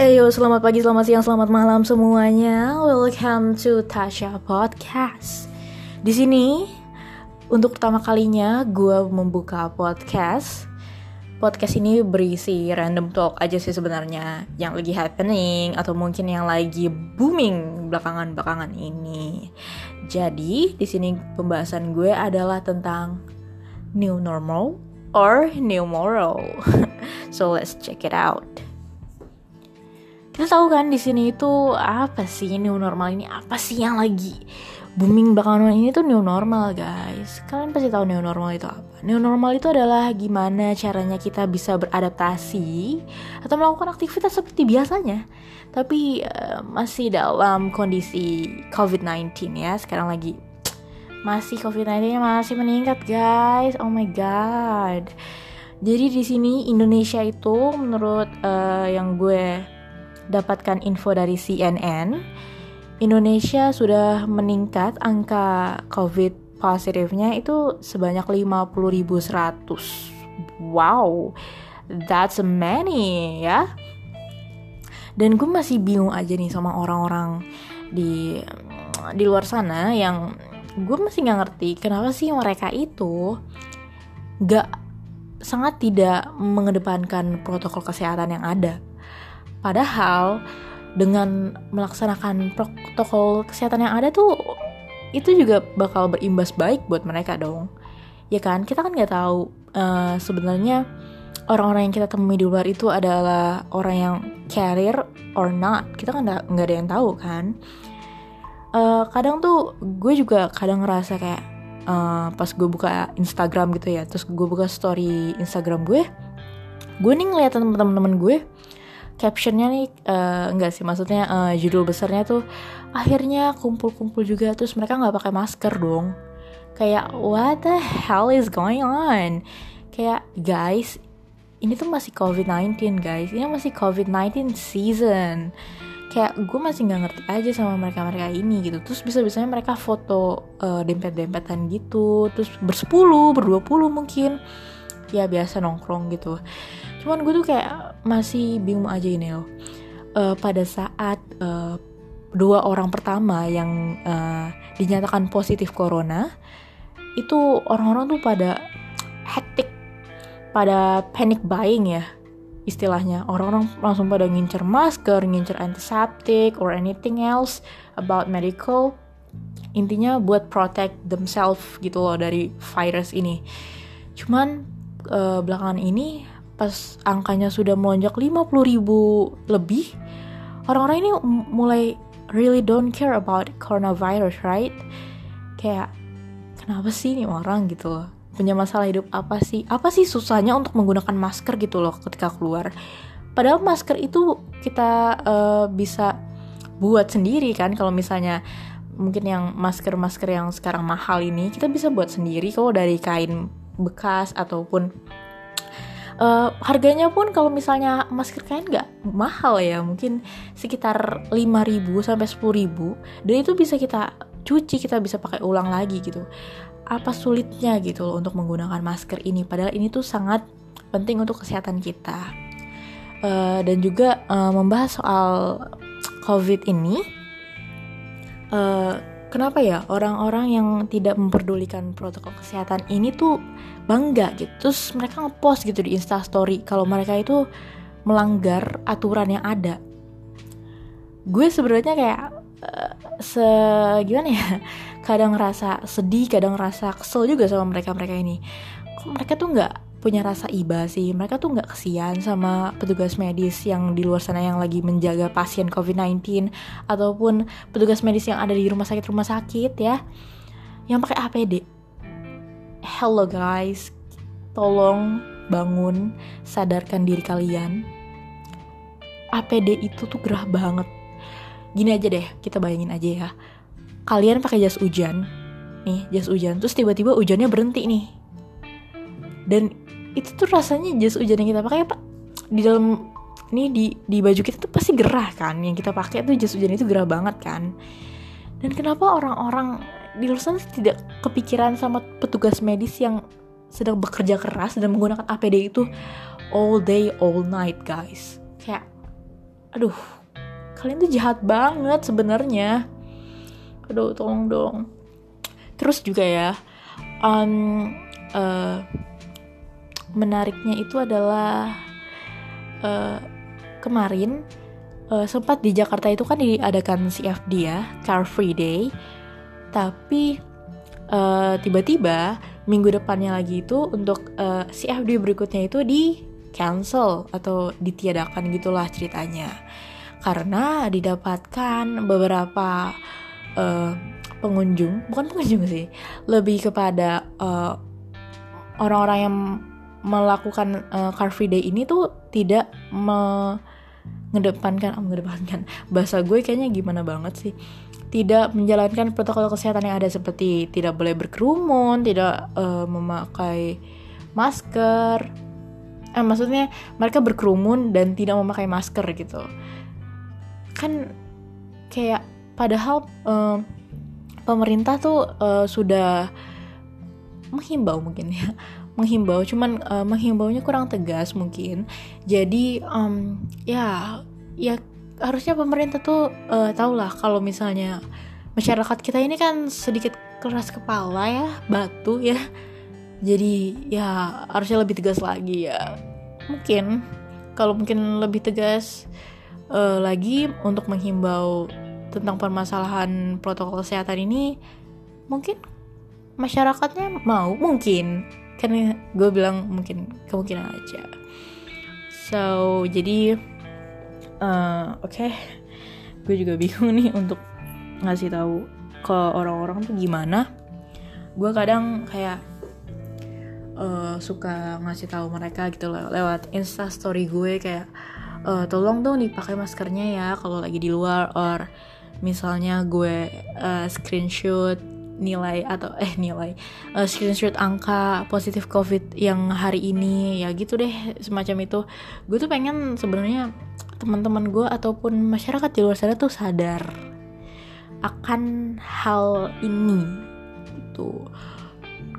Eyo, selamat pagi, selamat siang, selamat malam semuanya. Welcome to Tasha Podcast. Di sini untuk pertama kalinya gue membuka podcast. Podcast ini berisi random talk aja sih sebenarnya yang lagi happening atau mungkin yang lagi booming belakangan-belakangan ini. Jadi di sini pembahasan gue adalah tentang new normal or new moral. so let's check it out. Kita tahu kan di sini itu apa sih new normal ini apa sih yang lagi booming belakangan ini tuh new normal guys. Kalian pasti tahu new normal itu apa? New normal itu adalah gimana caranya kita bisa beradaptasi atau melakukan aktivitas seperti biasanya, tapi uh, masih dalam kondisi COVID-19 ya. Sekarang lagi masih COVID-19 masih meningkat guys. Oh my god. Jadi di sini Indonesia itu menurut uh, yang gue dapatkan info dari CNN, Indonesia sudah meningkat angka COVID positifnya itu sebanyak 50.100. Wow, that's many ya. Dan gue masih bingung aja nih sama orang-orang di di luar sana yang gue masih nggak ngerti kenapa sih mereka itu nggak sangat tidak mengedepankan protokol kesehatan yang ada. Padahal dengan melaksanakan protokol kesehatan yang ada tuh itu juga bakal berimbas baik buat mereka dong. Ya kan? Kita kan nggak tahu uh, sebenarnya orang-orang yang kita temui di luar itu adalah orang yang carrier or not. Kita kan nggak ada yang tahu kan? Uh, kadang tuh gue juga kadang ngerasa kayak uh, pas gue buka Instagram gitu ya terus gue buka story Instagram gue gue nih ngeliat temen-temen gue captionnya nih uh, enggak sih maksudnya uh, judul besarnya tuh akhirnya kumpul-kumpul juga terus mereka nggak pakai masker dong. Kayak what the hell is going on? Kayak guys ini tuh masih COVID-19 guys. Ini masih COVID-19 season. Kayak gue masih nggak ngerti aja sama mereka mereka ini gitu. Terus bisa bisanya mereka foto uh, dempet dempetan gitu. Terus bersepuluh berdua puluh mungkin. Ya biasa nongkrong gitu cuman gue tuh kayak masih bingung aja ini loh uh, pada saat uh, dua orang pertama yang uh, dinyatakan positif corona itu orang-orang tuh pada hektik pada panic buying ya istilahnya. Orang-orang langsung pada ngincer masker ngincer antiseptik or anything else about medical. Intinya buat protect themselves gitu loh dari virus ini. Cuman uh, belakangan ini pas angkanya sudah melonjak 50 ribu lebih orang-orang ini mulai really don't care about coronavirus right? Kayak kenapa sih ini orang gitu loh? Punya masalah hidup apa sih? Apa sih susahnya untuk menggunakan masker gitu loh ketika keluar? Padahal masker itu kita uh, bisa buat sendiri kan? Kalau misalnya mungkin yang masker-masker yang sekarang mahal ini kita bisa buat sendiri kalau dari kain bekas ataupun Uh, harganya pun kalau misalnya masker kain nggak mahal ya mungkin sekitar 5000 sampai 10000 dan itu bisa kita cuci kita bisa pakai ulang lagi gitu. Apa sulitnya gitu loh untuk menggunakan masker ini? Padahal ini tuh sangat penting untuk kesehatan kita. Uh, dan juga uh, membahas soal covid ini uh, kenapa ya orang-orang yang tidak memperdulikan protokol kesehatan ini tuh bangga gitu? Terus mereka ngepost gitu di instastory kalau mereka itu melanggar aturan yang ada. Gue sebenarnya kayak uh, se gimana ya? Kadang ngerasa sedih kadang ngerasa kesel juga sama mereka mereka ini. Kok mereka tuh nggak punya rasa iba sih. Mereka tuh nggak kesian sama petugas medis yang di luar sana yang lagi menjaga pasien COVID-19 ataupun petugas medis yang ada di rumah sakit rumah sakit ya. Yang pakai APD hello guys. Tolong bangun sadarkan diri kalian. APD itu tuh gerah banget. Gini aja deh kita bayangin aja ya. Kalian pakai jas hujan nih jas hujan terus tiba-tiba hujannya berhenti nih. Dan itu tuh rasanya jas hujan yang kita pakai pak di dalam ini di di baju kita tuh pasti gerah kan? Yang kita pakai tuh jas hujan itu gerah banget kan? Dan kenapa orang-orang di luar sana tidak kepikiran sama petugas medis yang sedang bekerja keras dan menggunakan APD itu all day all night guys? Kayak aduh kalian tuh jahat banget sebenarnya. Aduh tolong dong. Terus juga ya um, uh, menariknya itu adalah uh, kemarin uh, sempat di Jakarta itu kan diadakan CFD ya Car Free Day. Tapi uh, tiba-tiba minggu depannya lagi itu untuk uh, CFD berikutnya itu di cancel atau ditiadakan gitulah ceritanya. Karena didapatkan beberapa uh, pengunjung bukan pengunjung sih lebih kepada orang orang-orang yang melakukan uh, Car Free Day ini tuh tidak mengedepankan oh, mengedepankan bahasa gue kayaknya gimana banget sih tidak menjalankan protokol kesehatan yang ada seperti tidak boleh berkerumun, tidak uh, memakai masker. Eh, maksudnya mereka berkerumun dan tidak memakai masker gitu. Kan kayak padahal uh, pemerintah tuh uh, sudah menghimbau mungkin ya menghimbau cuman uh, menghimbaunya kurang tegas mungkin. Jadi um, ya ya harusnya pemerintah tuh uh, tau lah kalau misalnya masyarakat kita ini kan sedikit keras kepala ya batu ya. Jadi ya harusnya lebih tegas lagi ya. Mungkin kalau mungkin lebih tegas uh, lagi untuk menghimbau tentang permasalahan protokol kesehatan ini mungkin masyarakatnya mau mungkin kan gue bilang mungkin kemungkinan aja so jadi uh, oke okay. gue juga bingung nih untuk ngasih tahu ke orang-orang tuh gimana gue kadang kayak uh, suka ngasih tahu mereka gitu loh lewat insta story gue kayak uh, tolong dong dipakai maskernya ya kalau lagi di luar or misalnya gue uh, screenshot nilai atau eh nilai uh, screenshot angka positif covid yang hari ini ya gitu deh semacam itu. Gue tuh pengen sebenarnya teman-teman gue ataupun masyarakat di luar sana tuh sadar akan hal ini gitu.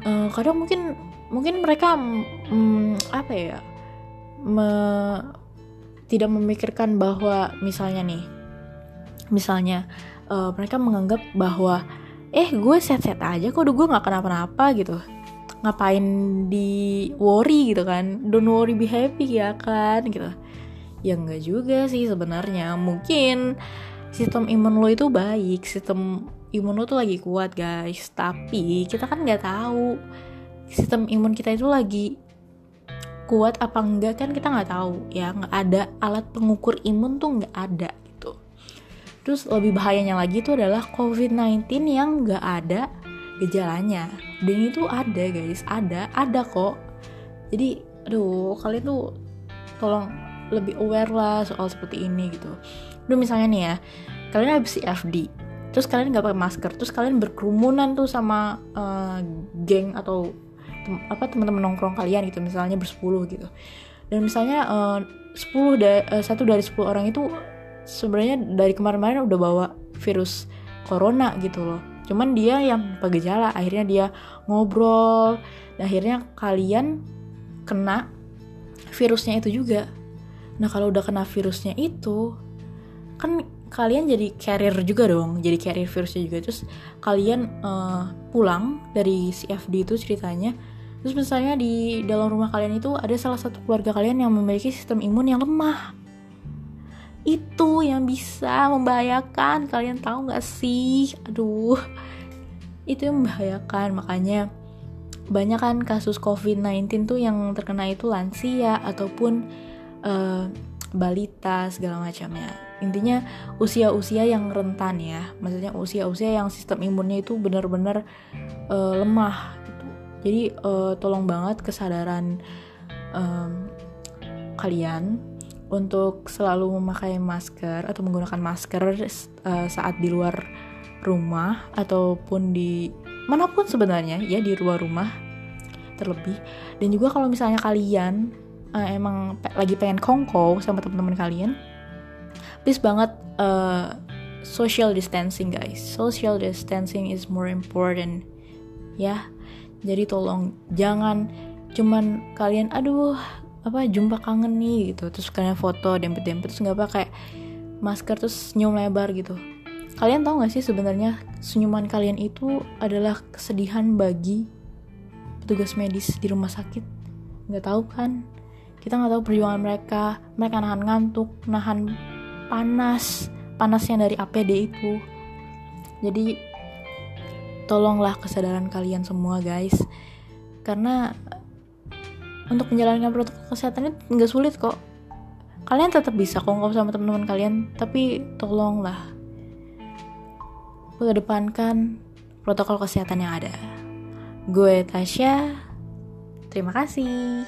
Uh, kadang mungkin mungkin mereka mm, apa ya me, tidak memikirkan bahwa misalnya nih misalnya uh, mereka menganggap bahwa eh gue set-set aja kok gue nggak kenapa-napa gitu. Ngapain di worry gitu kan. Don't worry be happy ya kan gitu. Ya enggak juga sih sebenarnya. Mungkin sistem imun lo itu baik sistem imun lo tuh lagi kuat guys. Tapi kita kan nggak tahu sistem imun kita itu lagi kuat apa enggak kan kita nggak tahu ya. Nggak ada alat pengukur imun tuh nggak ada Terus lebih bahayanya lagi itu adalah COVID-19 yang gak ada gejalanya. Dan itu ada guys, ada, ada kok. Jadi, aduh, kalian tuh tolong lebih aware lah soal seperti ini gitu. Aduh misalnya nih ya, kalian habis CFD, terus kalian nggak pakai masker, terus kalian berkerumunan tuh sama uh, geng atau tem apa teman-teman nongkrong kalian gitu, misalnya bersepuluh gitu. Dan misalnya uh, 10 da uh, satu dari 10 orang itu sebenarnya dari kemarin-kemarin udah bawa virus corona gitu loh. Cuman dia yang gejala akhirnya dia ngobrol dan akhirnya kalian kena virusnya itu juga. Nah kalau udah kena virusnya itu kan kalian jadi carrier juga dong jadi carrier virusnya juga. Terus kalian uh, pulang dari CFD itu ceritanya terus misalnya di dalam rumah kalian itu ada salah satu keluarga kalian yang memiliki sistem imun yang lemah itu yang bisa membahayakan. Kalian tahu nggak sih? Aduh. Itu yang membahayakan. Makanya banyak kan kasus COVID-19 tuh yang terkena itu lansia ataupun uh, balita segala macamnya. Intinya usia-usia yang rentan ya. Maksudnya usia-usia yang sistem imunnya itu benar-benar uh, lemah gitu. Jadi uh, tolong banget kesadaran um, kalian untuk selalu memakai masker atau menggunakan masker uh, saat di luar rumah ataupun di mana pun sebenarnya ya di luar rumah terlebih. Dan juga kalau misalnya kalian uh, emang pe lagi pengen kongko sama teman-teman kalian please banget uh, social distancing guys. Social distancing is more important ya. Jadi tolong jangan cuman kalian aduh apa jumpa kangen nih gitu. Terus kalian foto dempet dempet terus nggak apa kayak masker terus senyum lebar gitu. Kalian tahu gak sih sebenarnya senyuman kalian itu adalah kesedihan bagi petugas medis di rumah sakit? Nggak tahu kan? Kita nggak tahu perjuangan mereka. Mereka nahan ngantuk nahan panas panasnya dari APD itu. Jadi tolonglah kesadaran kalian semua guys. Karena untuk menjalankan protokol kesehatan itu nggak sulit kok. Kalian tetap bisa kok sama teman-teman kalian tapi tolonglah mengedepankan protokol kesehatan yang ada. Gue Tasya terima kasih